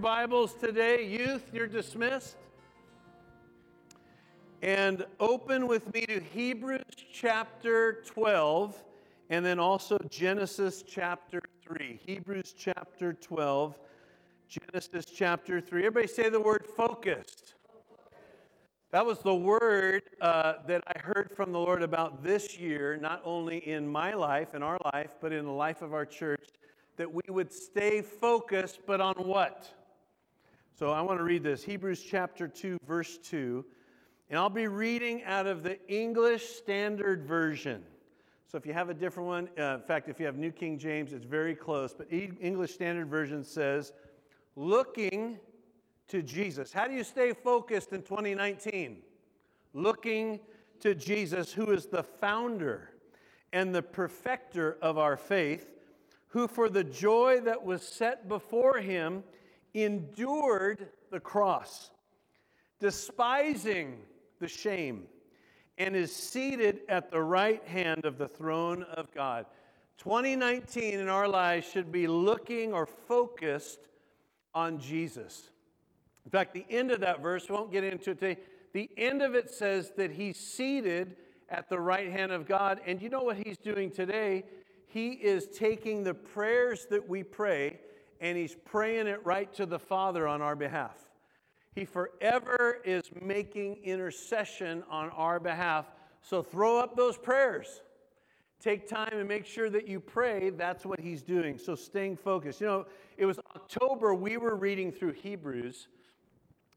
Bibles today. Youth, you're dismissed. And open with me to Hebrews chapter 12 and then also Genesis chapter 3. Hebrews chapter 12, Genesis chapter 3. Everybody say the word focused. That was the word uh, that I heard from the Lord about this year, not only in my life, in our life, but in the life of our church, that we would stay focused, but on what? So I want to read this Hebrews chapter 2, verse 2. And I'll be reading out of the English Standard Version. So if you have a different one, uh, in fact, if you have New King James, it's very close. But English Standard Version says, looking to Jesus. How do you stay focused in 2019? Looking to Jesus, who is the founder and the perfecter of our faith, who for the joy that was set before him, endured the cross, despising the shame, and is seated at the right hand of the throne of God. 2019 in our lives should be looking or focused on Jesus. In fact, the end of that verse, we won't get into it today. The end of it says that he's seated at the right hand of God. And you know what he's doing today? He is taking the prayers that we pray and he's praying it right to the Father on our behalf. He forever is making intercession on our behalf. So throw up those prayers. Take time and make sure that you pray. That's what he's doing. So staying focused. You know, it was October, we were reading through Hebrews,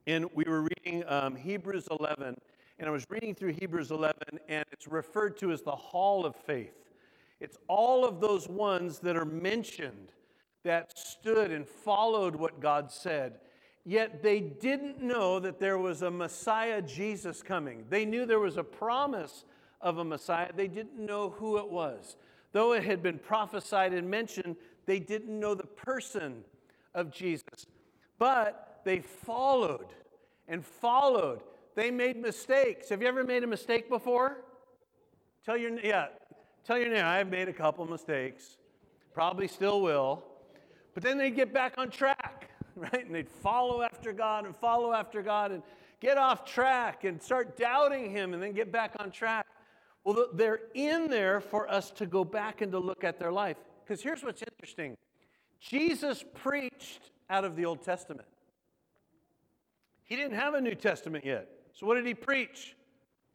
and we were reading um, Hebrews 11. And I was reading through Hebrews 11, and it's referred to as the hall of faith. It's all of those ones that are mentioned that stood and followed what God said. Yet they didn't know that there was a Messiah Jesus coming. They knew there was a promise of a Messiah. They didn't know who it was. Though it had been prophesied and mentioned, they didn't know the person of Jesus. But they followed and followed. They made mistakes. Have you ever made a mistake before? Tell your yeah, tell your neighbor, I've made a couple mistakes. Probably still will. But then they'd get back on track, right? And they'd follow after God and follow after God and get off track and start doubting Him and then get back on track. Well, they're in there for us to go back and to look at their life. Because here's what's interesting Jesus preached out of the Old Testament. He didn't have a New Testament yet. So, what did he preach?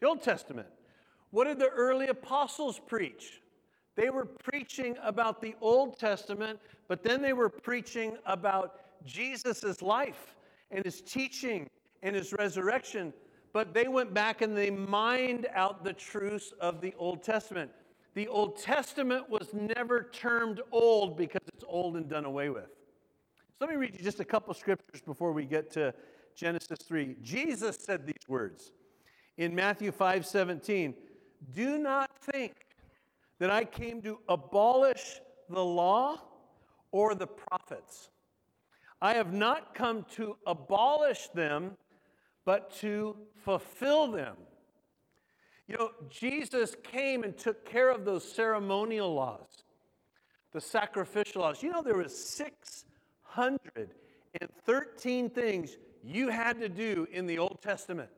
The Old Testament. What did the early apostles preach? They were preaching about the Old Testament, but then they were preaching about Jesus' life and his teaching and his resurrection. But they went back and they mined out the truths of the Old Testament. The Old Testament was never termed old because it's old and done away with. So let me read you just a couple scriptures before we get to Genesis 3. Jesus said these words in Matthew 5 17. Do not think that I came to abolish the law or the prophets. I have not come to abolish them, but to fulfill them. You know, Jesus came and took care of those ceremonial laws, the sacrificial laws. You know, there was 613 things you had to do in the Old Testament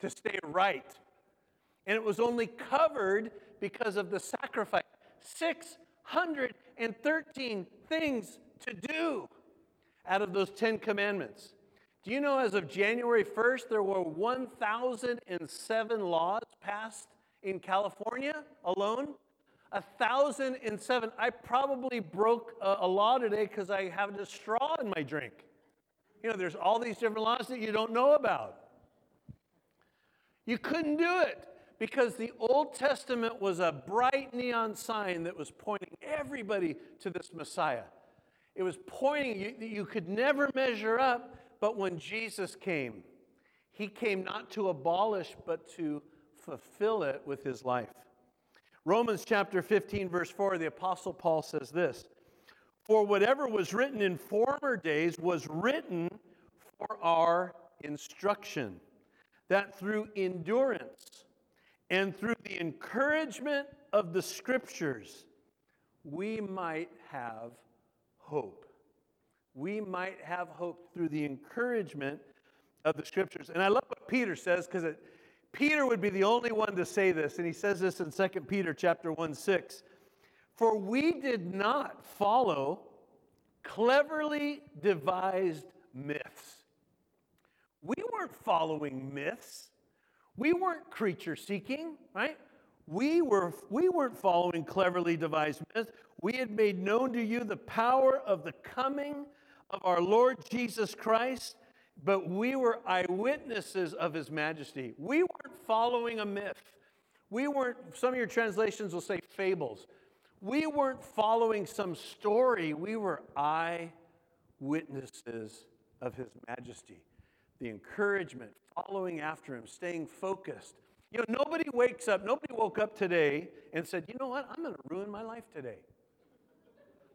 to stay right. And it was only covered because of the sacrifice. 613 things to do out of those 10 commandments. Do you know as of January 1st, there were 1,007 laws passed in California alone? A thousand and seven. I probably broke a, a law today because I have a straw in my drink. You know, there's all these different laws that you don't know about. You couldn't do it because the Old Testament was a bright neon sign that was pointing everybody to this Messiah. It was pointing, you, you could never measure up, but when Jesus came, he came not to abolish, but to fulfill it with his life. Romans chapter 15, verse 4, the Apostle Paul says this For whatever was written in former days was written for our instruction, that through endurance, and through the encouragement of the scriptures, we might have hope. we might have hope through the encouragement of the scriptures. And I love what Peter says because Peter would be the only one to say this, and he says this in 2 Peter chapter 1 6. For we did not follow cleverly devised myths. We weren't following myths. We weren't creature seeking, right? We, were, we weren't following cleverly devised myths. We had made known to you the power of the coming of our Lord Jesus Christ, but we were eyewitnesses of his majesty. We weren't following a myth. We weren't, some of your translations will say fables. We weren't following some story. We were eyewitnesses of his majesty. The encouragement, following after him, staying focused. You know, nobody wakes up, nobody woke up today and said, you know what, I'm going to ruin my life today.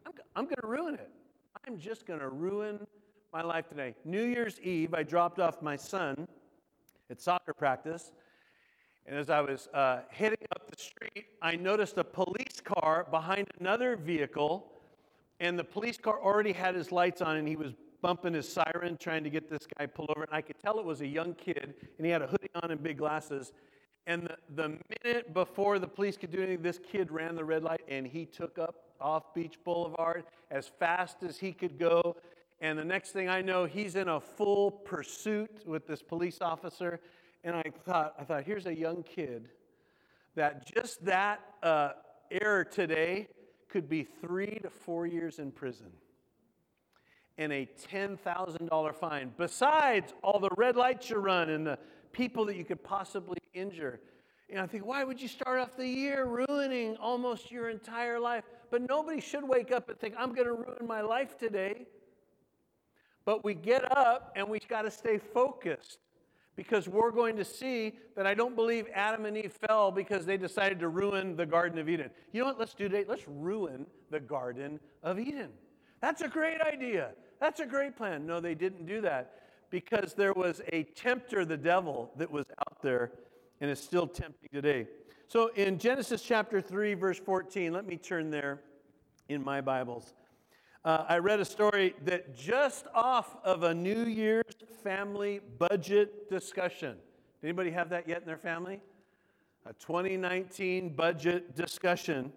I'm, I'm going to ruin it. I'm just going to ruin my life today. New Year's Eve, I dropped off my son at soccer practice. And as I was uh, heading up the street, I noticed a police car behind another vehicle. And the police car already had his lights on, and he was bumping his siren trying to get this guy pulled over. And I could tell it was a young kid, and he had a hoodie on and big glasses. And the, the minute before the police could do anything, this kid ran the red light and he took up off Beach Boulevard as fast as he could go. And the next thing I know, he's in a full pursuit with this police officer. And I thought, I thought, here's a young kid that just that uh, error today could be three to four years in prison and a $10,000 fine, besides all the red lights you run and the people that you could possibly injure. And I think, why would you start off the year ruining almost your entire life? But nobody should wake up and think, I'm going to ruin my life today. But we get up and we got to stay focused because we're going to see that I don't believe Adam and Eve fell because they decided to ruin the Garden of Eden. You know what? Let's do today. Let's ruin the Garden of Eden. That's a great idea. That's a great plan. No, they didn't do that because there was a tempter, the devil, that was out there and is still tempting today. So in Genesis chapter 3, verse 14, let me turn there in my Bibles. Uh, I read a story that just off of a New Year's family budget discussion. Anybody have that yet in their family? A 2019 budget discussion.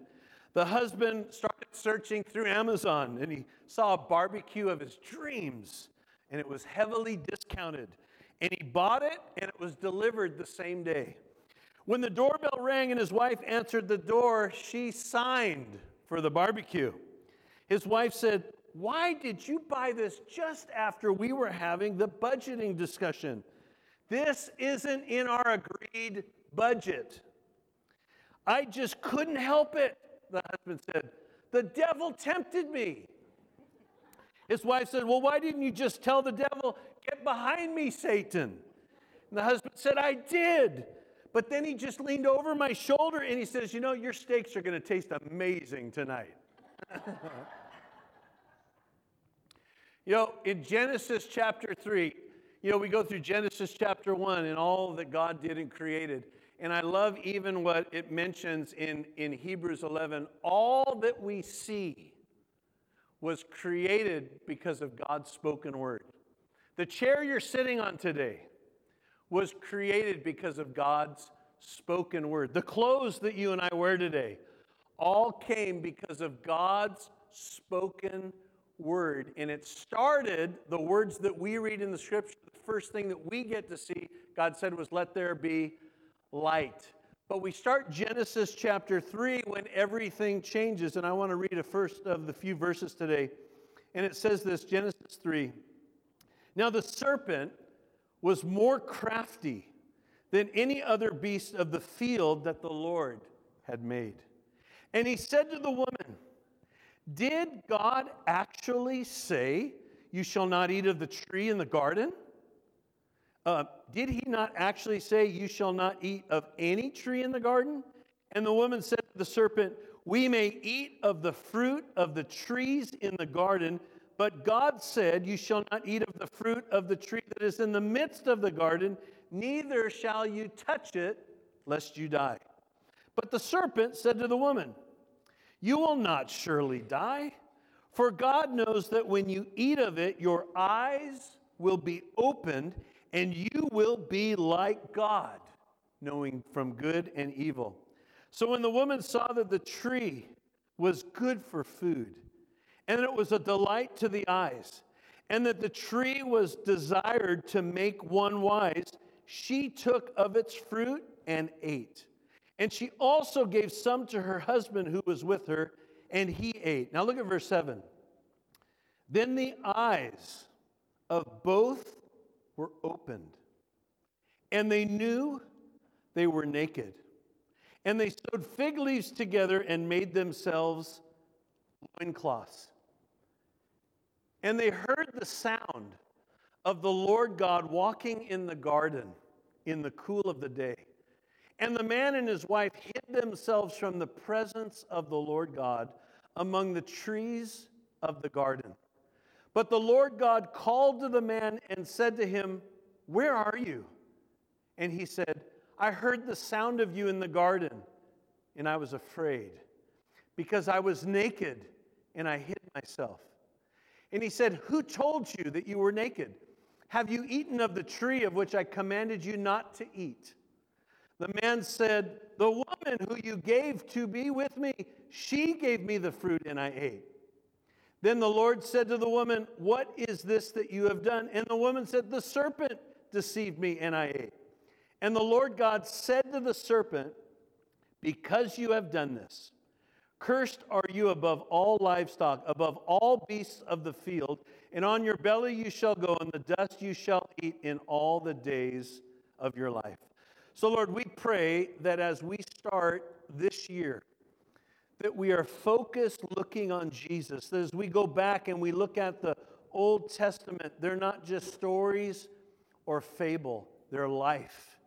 The husband started searching through Amazon and he saw a barbecue of his dreams and it was heavily discounted. And he bought it and it was delivered the same day. When the doorbell rang and his wife answered the door, she signed for the barbecue. His wife said, Why did you buy this just after we were having the budgeting discussion? This isn't in our agreed budget. I just couldn't help it, the husband said. The devil tempted me. His wife said, Well, why didn't you just tell the devil, Get behind me, Satan? And the husband said, I did. But then he just leaned over my shoulder and he says, You know, your steaks are going to taste amazing tonight. you know, in Genesis chapter 3, you know, we go through Genesis chapter 1 and all that God did and created. And I love even what it mentions in, in Hebrews 11 all that we see was created because of God's spoken word. The chair you're sitting on today was created because of God's spoken word. The clothes that you and I wear today all came because of God's spoken word. And it started the words that we read in the scripture. The first thing that we get to see, God said, was, Let there be light. But we start Genesis chapter 3 when everything changes. And I want to read a first of the few verses today. And it says this Genesis 3. Now the serpent was more crafty than any other beast of the field that the Lord had made. And he said to the woman, Did God actually say, You shall not eat of the tree in the garden? Uh, did he not actually say, You shall not eat of any tree in the garden? And the woman said to the serpent, We may eat of the fruit of the trees in the garden, but God said, You shall not eat of the fruit of the tree that is in the midst of the garden, neither shall you touch it, lest you die. But the serpent said to the woman, You will not surely die. For God knows that when you eat of it, your eyes will be opened and you will be like God, knowing from good and evil. So when the woman saw that the tree was good for food, and it was a delight to the eyes, and that the tree was desired to make one wise, she took of its fruit and ate. And she also gave some to her husband who was with her, and he ate. Now look at verse 7. Then the eyes of both were opened, and they knew they were naked. And they sewed fig leaves together and made themselves loincloths. And they heard the sound of the Lord God walking in the garden in the cool of the day. And the man and his wife hid themselves from the presence of the Lord God among the trees of the garden. But the Lord God called to the man and said to him, Where are you? And he said, I heard the sound of you in the garden, and I was afraid, because I was naked and I hid myself. And he said, Who told you that you were naked? Have you eaten of the tree of which I commanded you not to eat? The man said, The woman who you gave to be with me, she gave me the fruit and I ate. Then the Lord said to the woman, What is this that you have done? And the woman said, The serpent deceived me and I ate. And the Lord God said to the serpent, Because you have done this, cursed are you above all livestock, above all beasts of the field, and on your belly you shall go, and the dust you shall eat in all the days of your life. So, Lord, we pray that as we start this year, that we are focused looking on Jesus. As we go back and we look at the Old Testament, they're not just stories or fable, they're life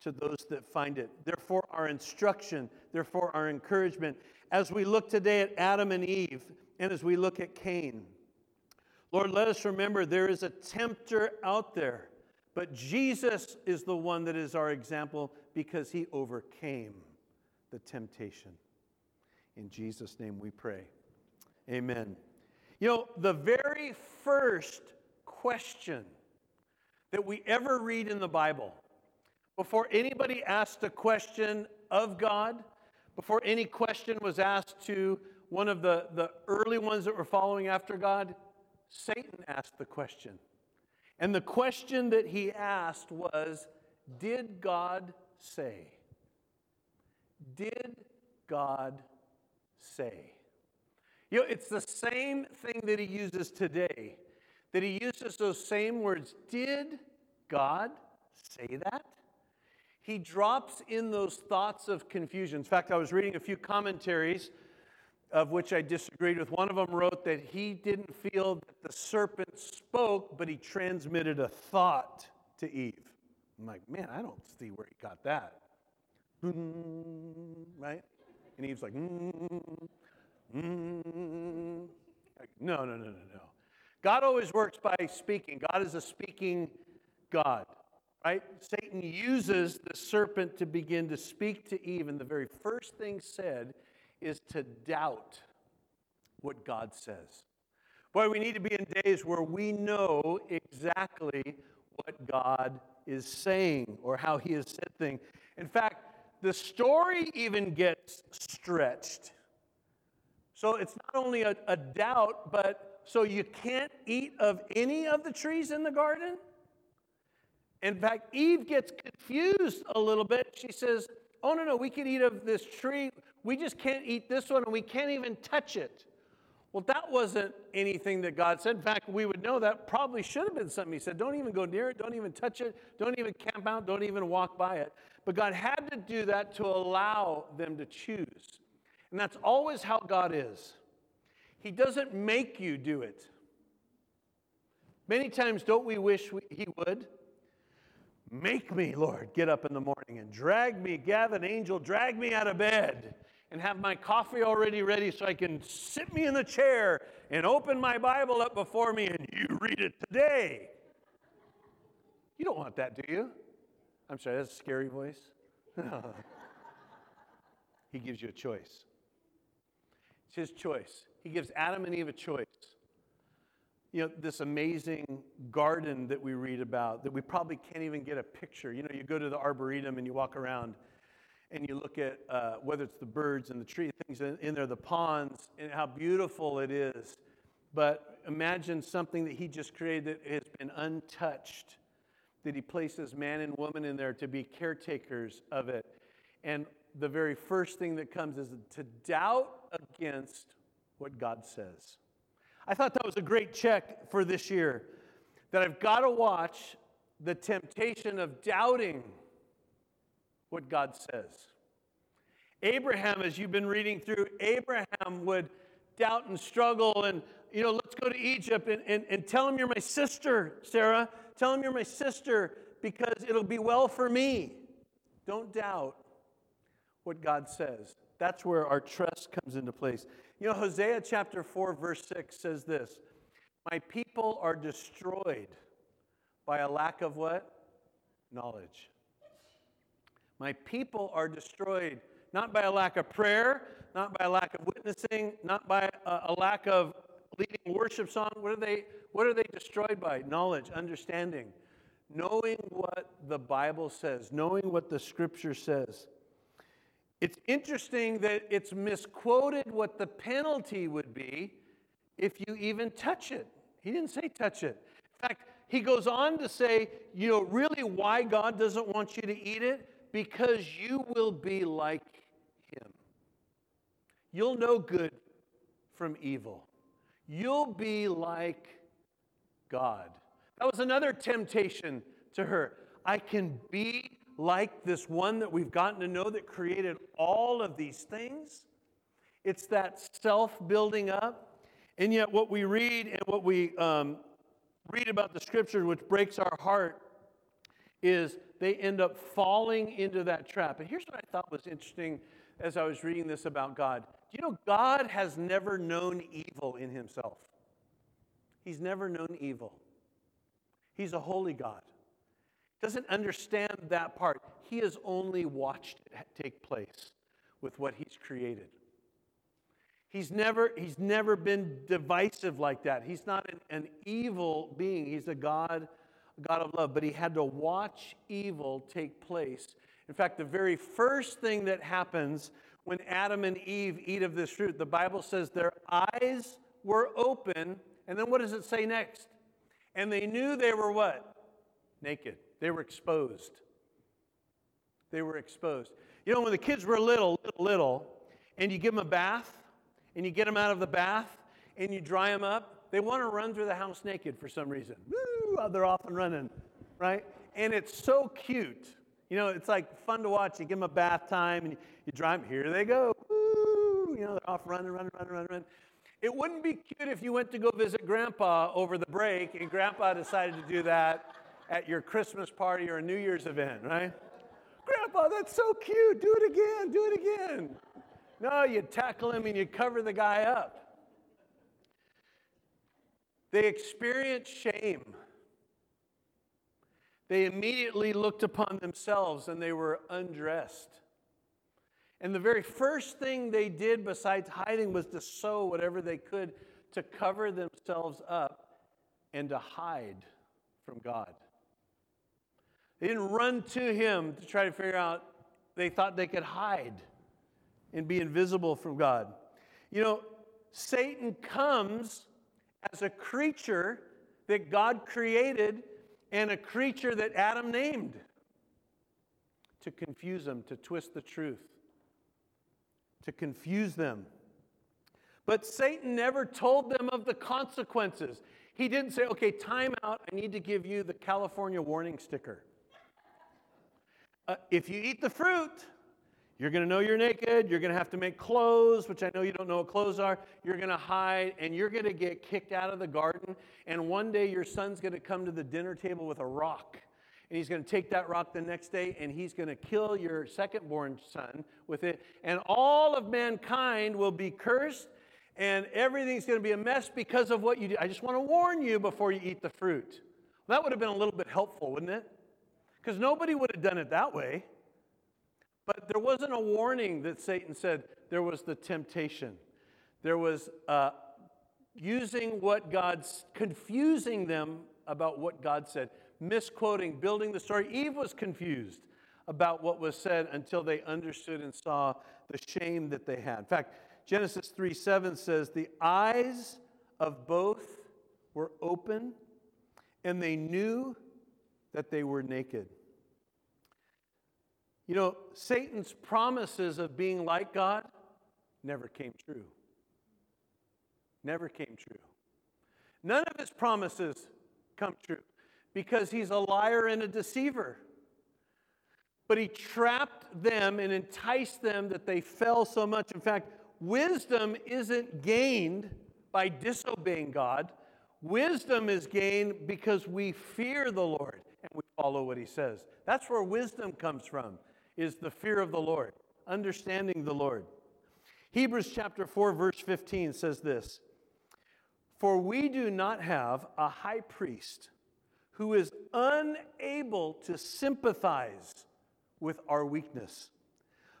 to those that find it. Therefore, our instruction, therefore, our encouragement. As we look today at Adam and Eve, and as we look at Cain, Lord, let us remember there is a tempter out there, but Jesus is the one that is our example because he overcame the temptation. In Jesus' name we pray. Amen. You know, the very first question that we ever read in the Bible, before anybody asked a question of God, before any question was asked to one of the, the early ones that were following after God, Satan asked the question. And the question that he asked was Did God say? Did God say. You know, it's the same thing that he uses today, that he uses those same words. Did God say that? He drops in those thoughts of confusion. In fact, I was reading a few commentaries of which I disagreed with. One of them wrote that he didn't feel that the serpent spoke, but he transmitted a thought to Eve. I'm like, man, I don't see where he got that. Hmm, right? And Eve's like, mm, mm. Like, no, no, no, no, no. God always works by speaking. God is a speaking God, right? Satan uses the serpent to begin to speak to Eve, and the very first thing said is to doubt what God says. Boy, we need to be in days where we know exactly what God is saying or how He has said things. In fact, the story even gets stretched. So it's not only a, a, doubt, but so you can't eat of any of the trees in the garden? In fact, Eve gets confused a little bit. She says, Oh, no, no, we can eat of this tree. We just can't eat this one, and we can't even touch it. Well, that wasn't anything that God said. In fact, we would know that probably should have been something He said. Don't even go near it. Don't even touch it. Don't even camp out. Don't even walk by it. But God had to do that to allow them to choose. And that's always how God is. He doesn't make you do it. Many times, don't we wish we, He would? Make me, Lord, get up in the morning and drag me, gather an angel, drag me out of bed and have my coffee already ready so I can sit me in the chair and open my Bible up before me and you read it today. You don't want that, do you? I'm sorry, that's a scary voice. he gives you a choice. It's his choice. He gives Adam and Eve a choice. you know, this amazing garden that we read about that we probably can't even get a picture. You know, you go to the Arboretum and you walk around and you look at uh, whether it's the birds and the tree things in, in there, the ponds, and how beautiful it is. But imagine something that he just created that has been untouched, that he places man and woman in there to be caretakers of it. And the very first thing that comes is to doubt against what God says. I thought that was a great check for this year that I've got to watch the temptation of doubting what God says. Abraham, as you've been reading through, Abraham would doubt and struggle and, you know, let's go to Egypt and, and, and tell him you're my sister, Sarah. Tell him you're my sister because it'll be well for me. Don't doubt what God says. That's where our trust comes into place. You know, Hosea chapter 4, verse 6 says this My people are destroyed by a lack of what? Knowledge. My people are destroyed not by a lack of prayer, not by a lack of witnessing, not by a, a lack of leading worship song. What are they? What are they destroyed by? Knowledge, understanding, knowing what the Bible says, knowing what the Scripture says. It's interesting that it's misquoted what the penalty would be if you even touch it. He didn't say touch it. In fact, he goes on to say, you know, really why God doesn't want you to eat it? Because you will be like him. You'll know good from evil. You'll be like God. That was another temptation to her. I can be like this one that we've gotten to know that created all of these things. It's that self building up. And yet, what we read and what we um, read about the scripture, which breaks our heart, is they end up falling into that trap. And here's what I thought was interesting as I was reading this about God. Do you know God has never known evil in himself? He's never known evil. He's a holy God doesn't understand that part. He has only watched it take place with what he's created. He's never, he's never been divisive like that. He's not an, an evil being. He's a God, God of love. But he had to watch evil take place. In fact, the very first thing that happens when Adam and Eve eat of this fruit, the Bible says their eyes were open. And then what does it say next? And they knew they were what? Naked. They were exposed. They were exposed. You know, when the kids were little, little, little, and you give them a bath, and you get them out of the bath, and you dry them up, they want to run through the house naked for some reason. Woo! Oh, they're off and running, right? And it's so cute. You know, it's like fun to watch. You give them a bath time, and you, dry them. Here they go. Woo! You know, they're off running, running, running, running, running. It wouldn't be cute if you went to go visit Grandpa over the break, and Grandpa decided to do that at your Christmas party or a New Year's event, right? Grandpa, that's so cute. Do it again. Do it again. No, you tackle him and you cover the guy up. They experienced shame. They immediately looked upon themselves and they were undressed. And the very first thing they did, besides hiding, was to sew whatever they could to cover themselves up and to hide from God. They didn't run to him to try to figure out, they thought they could hide and be invisible from God. You know, Satan comes as a creature that God created and a creature that Adam named to confuse them, to twist the truth, to confuse them. But Satan never told them of the consequences. He didn't say, okay, time out, I need to give you the California warning sticker. Uh, if you eat the fruit, you're going to know you're naked. You're going to have to make clothes, which I know you don't know what clothes are. You're going to hide, and you're going to get kicked out of the garden. And one day your son's going to come to the dinner table with a rock. And he's going to take that rock the next day, and he's going to kill your second born son with it. And all of mankind will be cursed, and everything's going to be a mess because of what you do. I just want to warn you before you eat the fruit. That would have been a little bit helpful, wouldn't it? Because nobody would have done it that way. But there wasn't a warning that Satan said. There was the temptation. There was uh, using what God's, confusing them about what God said, misquoting, building the story. Eve was confused about what was said until they understood and saw the shame that they had. In fact, Genesis 3 7 says, The eyes of both were open, and they knew that they were naked. You know, Satan's promises of being like God never came true. Never came true. None of his promises come true because he's a liar and a deceiver. But he trapped them and enticed them that they fell so much. In fact, wisdom isn't gained by disobeying God. Wisdom is gained because we fear the Lord and we follow what he says. That's where wisdom comes from, is the fear of the Lord, understanding the Lord. Hebrews chapter 4 verse 15 says this, "For we do not have a high priest who is unable to sympathize with our weakness,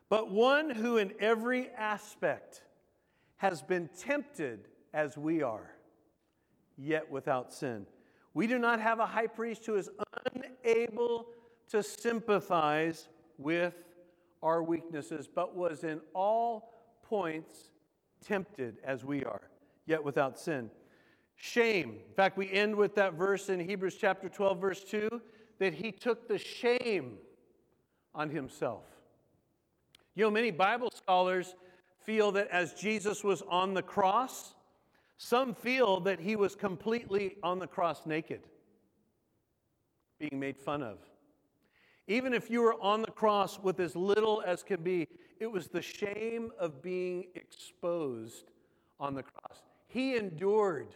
but one who in every aspect has been tempted as we are, yet without sin. We do not have a high priest who is unable to sympathize with our weaknesses, but was in all points tempted as we are, yet without sin. Shame. In fact, we end with that verse in Hebrews chapter 12, verse 2 that he took the shame on himself. You know, many Bible scholars feel that as Jesus was on the cross, some feel that he was completely on the cross naked, being made fun of. Even if you were on the cross with as little as can be, it was the shame of being exposed on the cross. He endured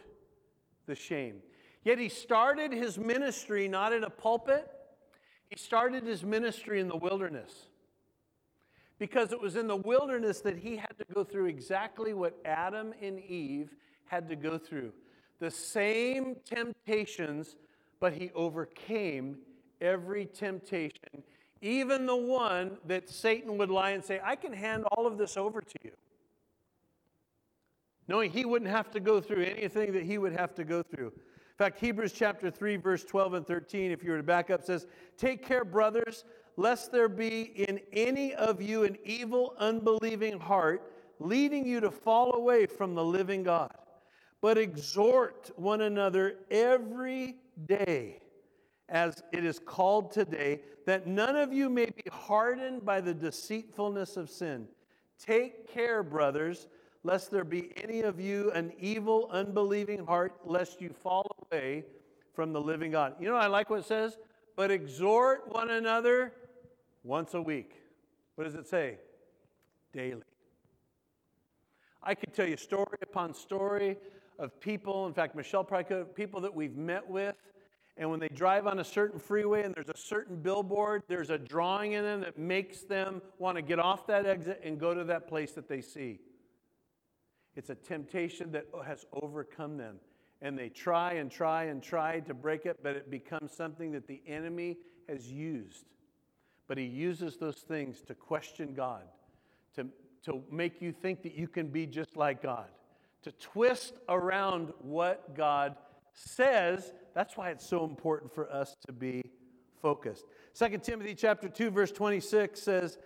the shame. Yet he started his ministry not in a pulpit, he started his ministry in the wilderness. Because it was in the wilderness that he had to go through exactly what Adam and Eve had to go through the same temptations, but he overcame every temptation, even the one that Satan would lie and say, I can hand all of this over to you. Knowing he wouldn't have to go through anything that he would have to go through. In fact, Hebrews chapter 3, verse 12 and 13, if you were to back up, says, Take care, brothers, lest there be in any of you an evil, unbelieving heart, leading you to fall away from the living God. But exhort one another every day, as it is called today, that none of you may be hardened by the deceitfulness of sin. Take care, brothers lest there be any of you an evil, unbelieving heart, lest you fall away from the living God. You know, I like what it says, but exhort one another once a week. What does it say? Daily. I could tell you story upon story of people, in fact, Michelle probably could, people that we've met with, and when they drive on a certain freeway and there's a certain billboard, there's a drawing in them that makes them want to get off that exit and go to that place that they see. It's a temptation that has overcome them. And they try and try and try to break it, but it becomes something that the enemy has used. But he uses those things to question God, to, to make you think that you can be just like God, to twist around what God says. That's why it's so important for us to be focused. 2 Timothy chapter 2 verse 26 says,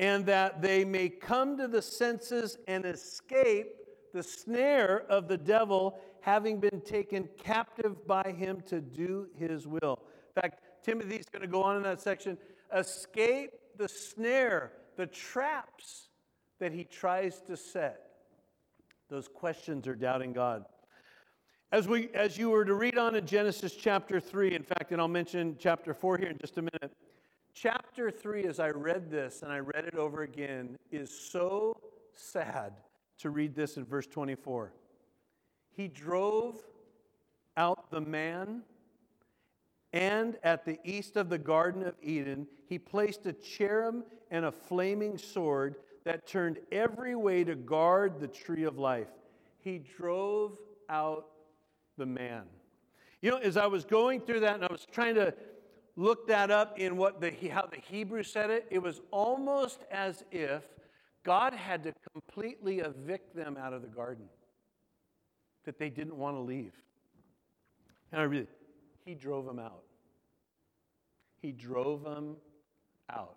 and that they may come to the senses and escape the snare of the devil, having been taken captive by him to do his will. In fact, Timothy's going to go on in that section escape the snare, the traps that he tries to set. Those questions are doubting God. As, we, as you were to read on in Genesis chapter 3, in fact, and I'll mention chapter 4 here in just a minute, Chapter 3, as I read this and I read it over again, is so sad to read this in verse 24. He drove out the man, and at the east of the Garden of Eden, he placed a cherub and a flaming sword that turned every way to guard the tree of life. He drove out the man. You know, as I was going through that and I was trying to look that up in what the, how the Hebrew said it, it was almost as if God had to completely evict them out of the garden. that they didn't want to leave. And I really, he drove them out. He drove them out.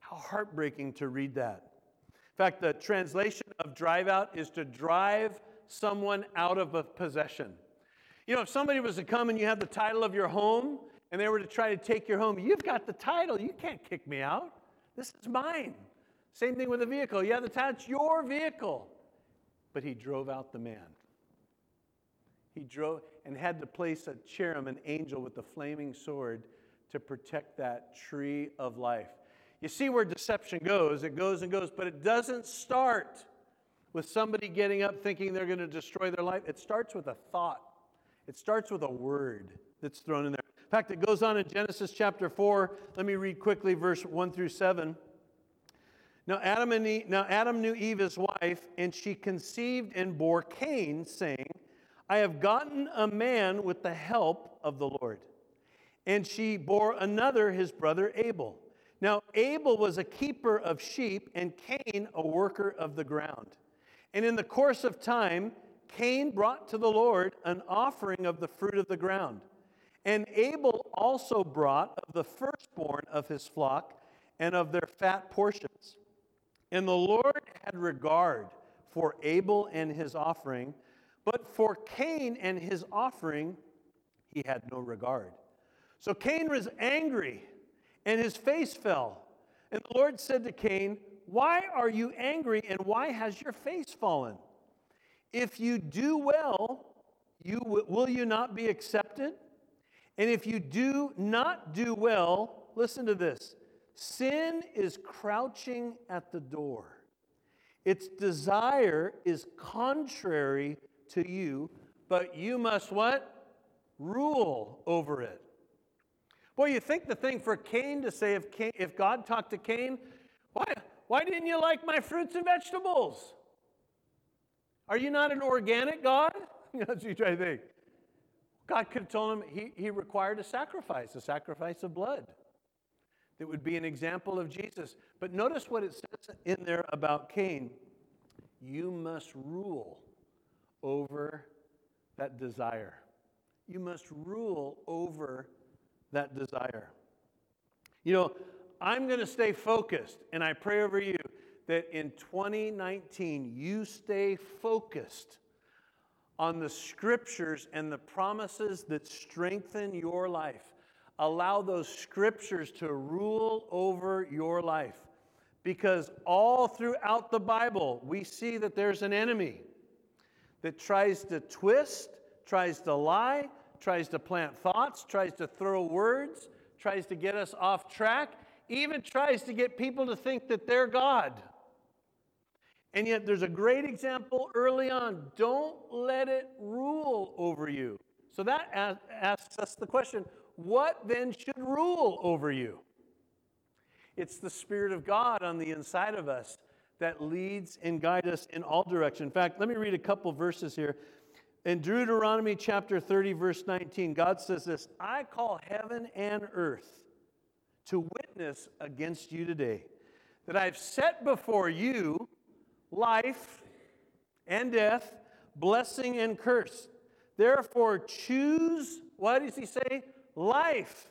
How heartbreaking to read that. In fact, the translation of drive out is to drive someone out of a possession. You know, if somebody was to come and you had the title of your home and they were to try to take your home, you've got the title. You can't kick me out. This is mine. Same thing with a vehicle. Have the title, it's your vehicle. But he drove out the man. He drove and had to place a cherub, an angel with a flaming sword, to protect that tree of life. You see where deception goes. It goes and goes, but it doesn't start with somebody getting up thinking they're going to destroy their life. It starts with a thought, it starts with a word that's thrown in there. In fact, it goes on in Genesis chapter 4. Let me read quickly verse 1 through 7. Now Adam, and Eve, now Adam knew Eve his wife, and she conceived and bore Cain, saying, I have gotten a man with the help of the Lord. And she bore another, his brother Abel. Now Abel was a keeper of sheep, and Cain a worker of the ground. And in the course of time, Cain brought to the Lord an offering of the fruit of the ground. And Abel also brought of the firstborn of his flock and of their fat portions. And the Lord had regard for Abel and his offering, but for Cain and his offering, he had no regard. So Cain was angry, and his face fell. And the Lord said to Cain, Why are you angry, and why has your face fallen? If you do well, you will you not be accepted? And if you do not do well, listen to this Sin is crouching at the door. Its desire is contrary to you, but you must what? Rule over it. Boy, you think the thing for Cain to say if, Cain, if God talked to Cain, why, why didn't you like my fruits and vegetables? Are you not an organic God? That's what you try to think. God could have told him he, he required a sacrifice, a sacrifice of blood that would be an example of Jesus. But notice what it says in there about Cain you must rule over that desire. You must rule over that desire. You know, I'm going to stay focused, and I pray over you that in 2019 you stay focused on the scriptures and the promises that strengthen your life allow those scriptures to rule over your life. Because all throughout the Bible, we see that there's an enemy that tries to twist, tries to lie, tries to plant thoughts, tries to throw words, tries to get us off track, even tries to get people to think that they're God. And yet, there's a great example early on. Don't let it rule over you. So that asks us the question what then should rule over you? It's the Spirit of God on the inside of us that leads and guides us in all directions. In fact, let me read a couple verses here. In Deuteronomy chapter 30, verse 19, God says this I call heaven and earth to witness against you today that I've set before you life and death, blessing and curse. Therefore, choose, what does he say? life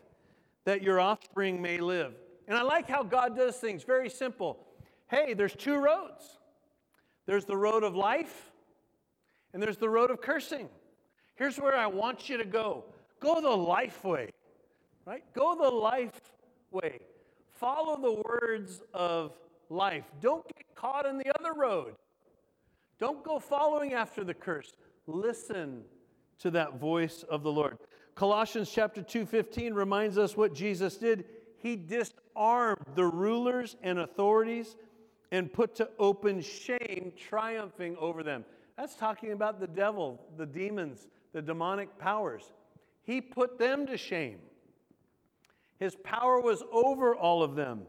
that your offspring may live. And I like how God does things very simple. Hey, there's two roads there's the road of life, and there's the road of cursing. Here's where I want you to go go the life way, right? Go the life way. Follow the words of life. Don't get caught in the other road. Don't go following after the curse. Listen to that voice of the Lord. Colossians chapter 2:15 reminds us what Jesus did. He disarmed the rulers and authorities and put to open shame, triumphing over them. That's talking about the devil, the demons, the demonic powers. He put them to shame. His power was over all of them.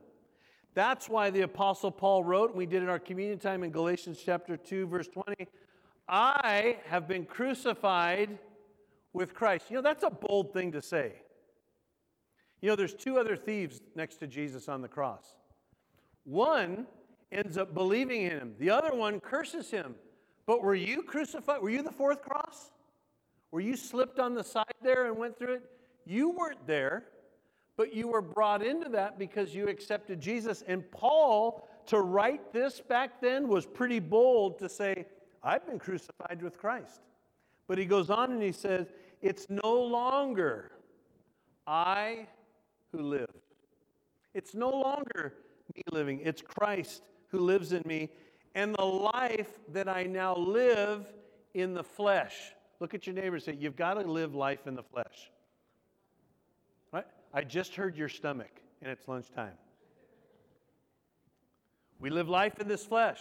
That's why the Apostle Paul wrote, we did in our communion time in Galatians chapter 2, verse 20, I have been crucified with Christ. You know, that's a bold thing to say. You know, there's two other thieves next to Jesus on the cross. One ends up believing in him, the other one curses him. But were you crucified? Were you the fourth cross? Were you slipped on the side there and went through it? You weren't there, but you were brought into that because you accepted Jesus. And Paul, to write this back then, was pretty bold to say, I've been crucified with Christ. But he goes on and he says, It's no longer I who live. It's no longer me living, it's Christ who lives in me. And the life that I now live in the flesh. Look at your neighbor and say, You've got to live life in the flesh. I just heard your stomach, and it's lunchtime. We live life in this flesh.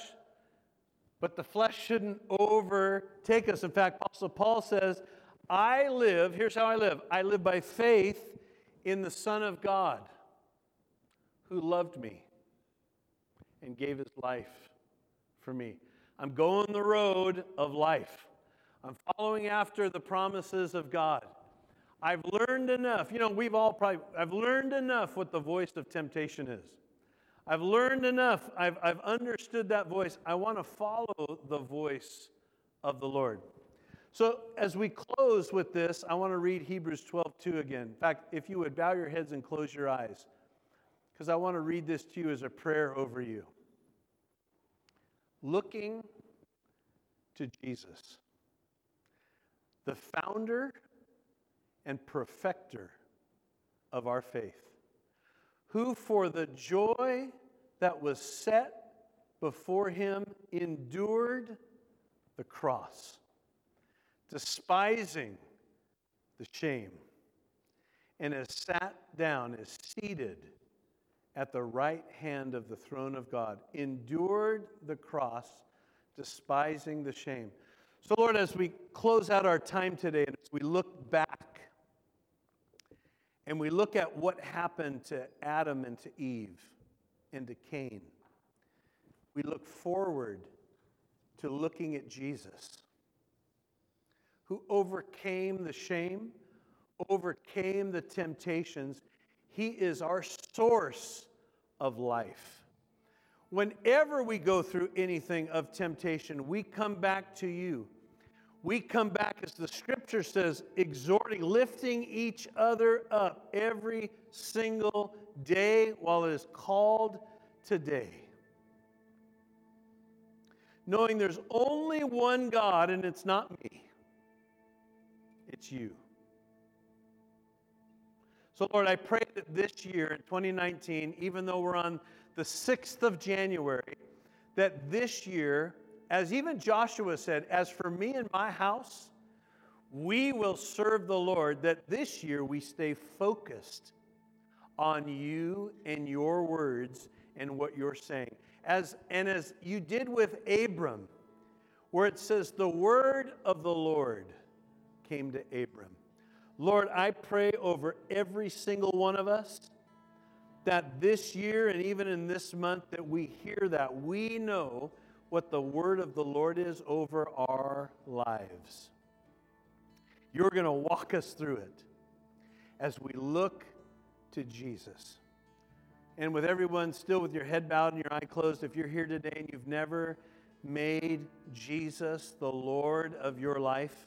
But the flesh shouldn't overtake us. In fact, Apostle Paul says, I live, here's how I live I live by faith in the Son of God who loved me and gave his life for me. I'm going the road of life. I'm following after the promises of God. I've learned enough. You know, we've all probably, I've learned enough what the voice of temptation is. I've learned enough. I've, I've understood that voice. I want to follow the voice of the Lord. So, as we close with this, I want to read Hebrews 12 2 again. In fact, if you would bow your heads and close your eyes, because I want to read this to you as a prayer over you. Looking to Jesus, the founder and perfecter of our faith who for the joy that was set before him endured the cross, despising the shame, and has sat down, is seated at the right hand of the throne of God, endured the cross, despising the shame. So, Lord, as we close out our time today and as we look back and we look at what happened to Adam and to Eve and to Cain, we look forward to looking at Jesus, who overcame the shame, overcame the temptations. He is our source of life. Whenever we go through anything of temptation, we come back to you we come back, as the scripture says, exhorting, lifting each other up every single day while it is called today. Knowing there's only one God and it's not me, it's you. So, Lord, I pray that this year in 2019, even though we're on the 6th of January, that this year as even Joshua said, As for me and my house, we will serve the Lord, that this year we stay focused on you and your words and what you're saying. As, and as you did with Abram, where it says, The word of the Lord came to Abram. Lord, I pray over every single one of us that this year and even in this month that we hear that, we know what the word of the Lord is over our lives. You're going to walk us through it as we look to Jesus. And with everyone still with your head bowed and your eye closed, if you're here today and you've never made Jesus the Lord of your life,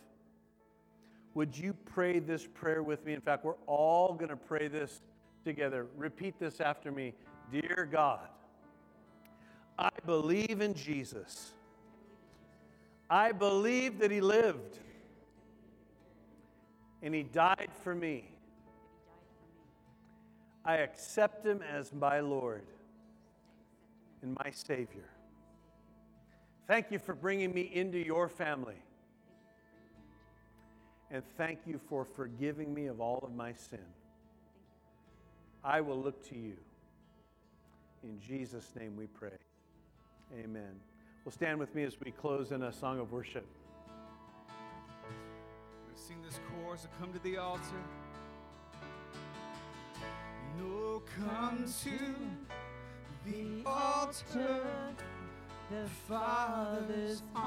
would you pray this prayer with me? In fact, we're all going to pray this together. Repeat this after me Dear God, I believe in Jesus. I believe that He lived and He died for me. I accept Him as my Lord and my Savior. Thank you for bringing me into your family. And thank you for forgiving me of all of my sin. I will look to you. In Jesus' name we pray. Amen. Well, stand with me as we close in a song of worship. we sing this chorus come to the altar. No, come to the altar, the Father's arms.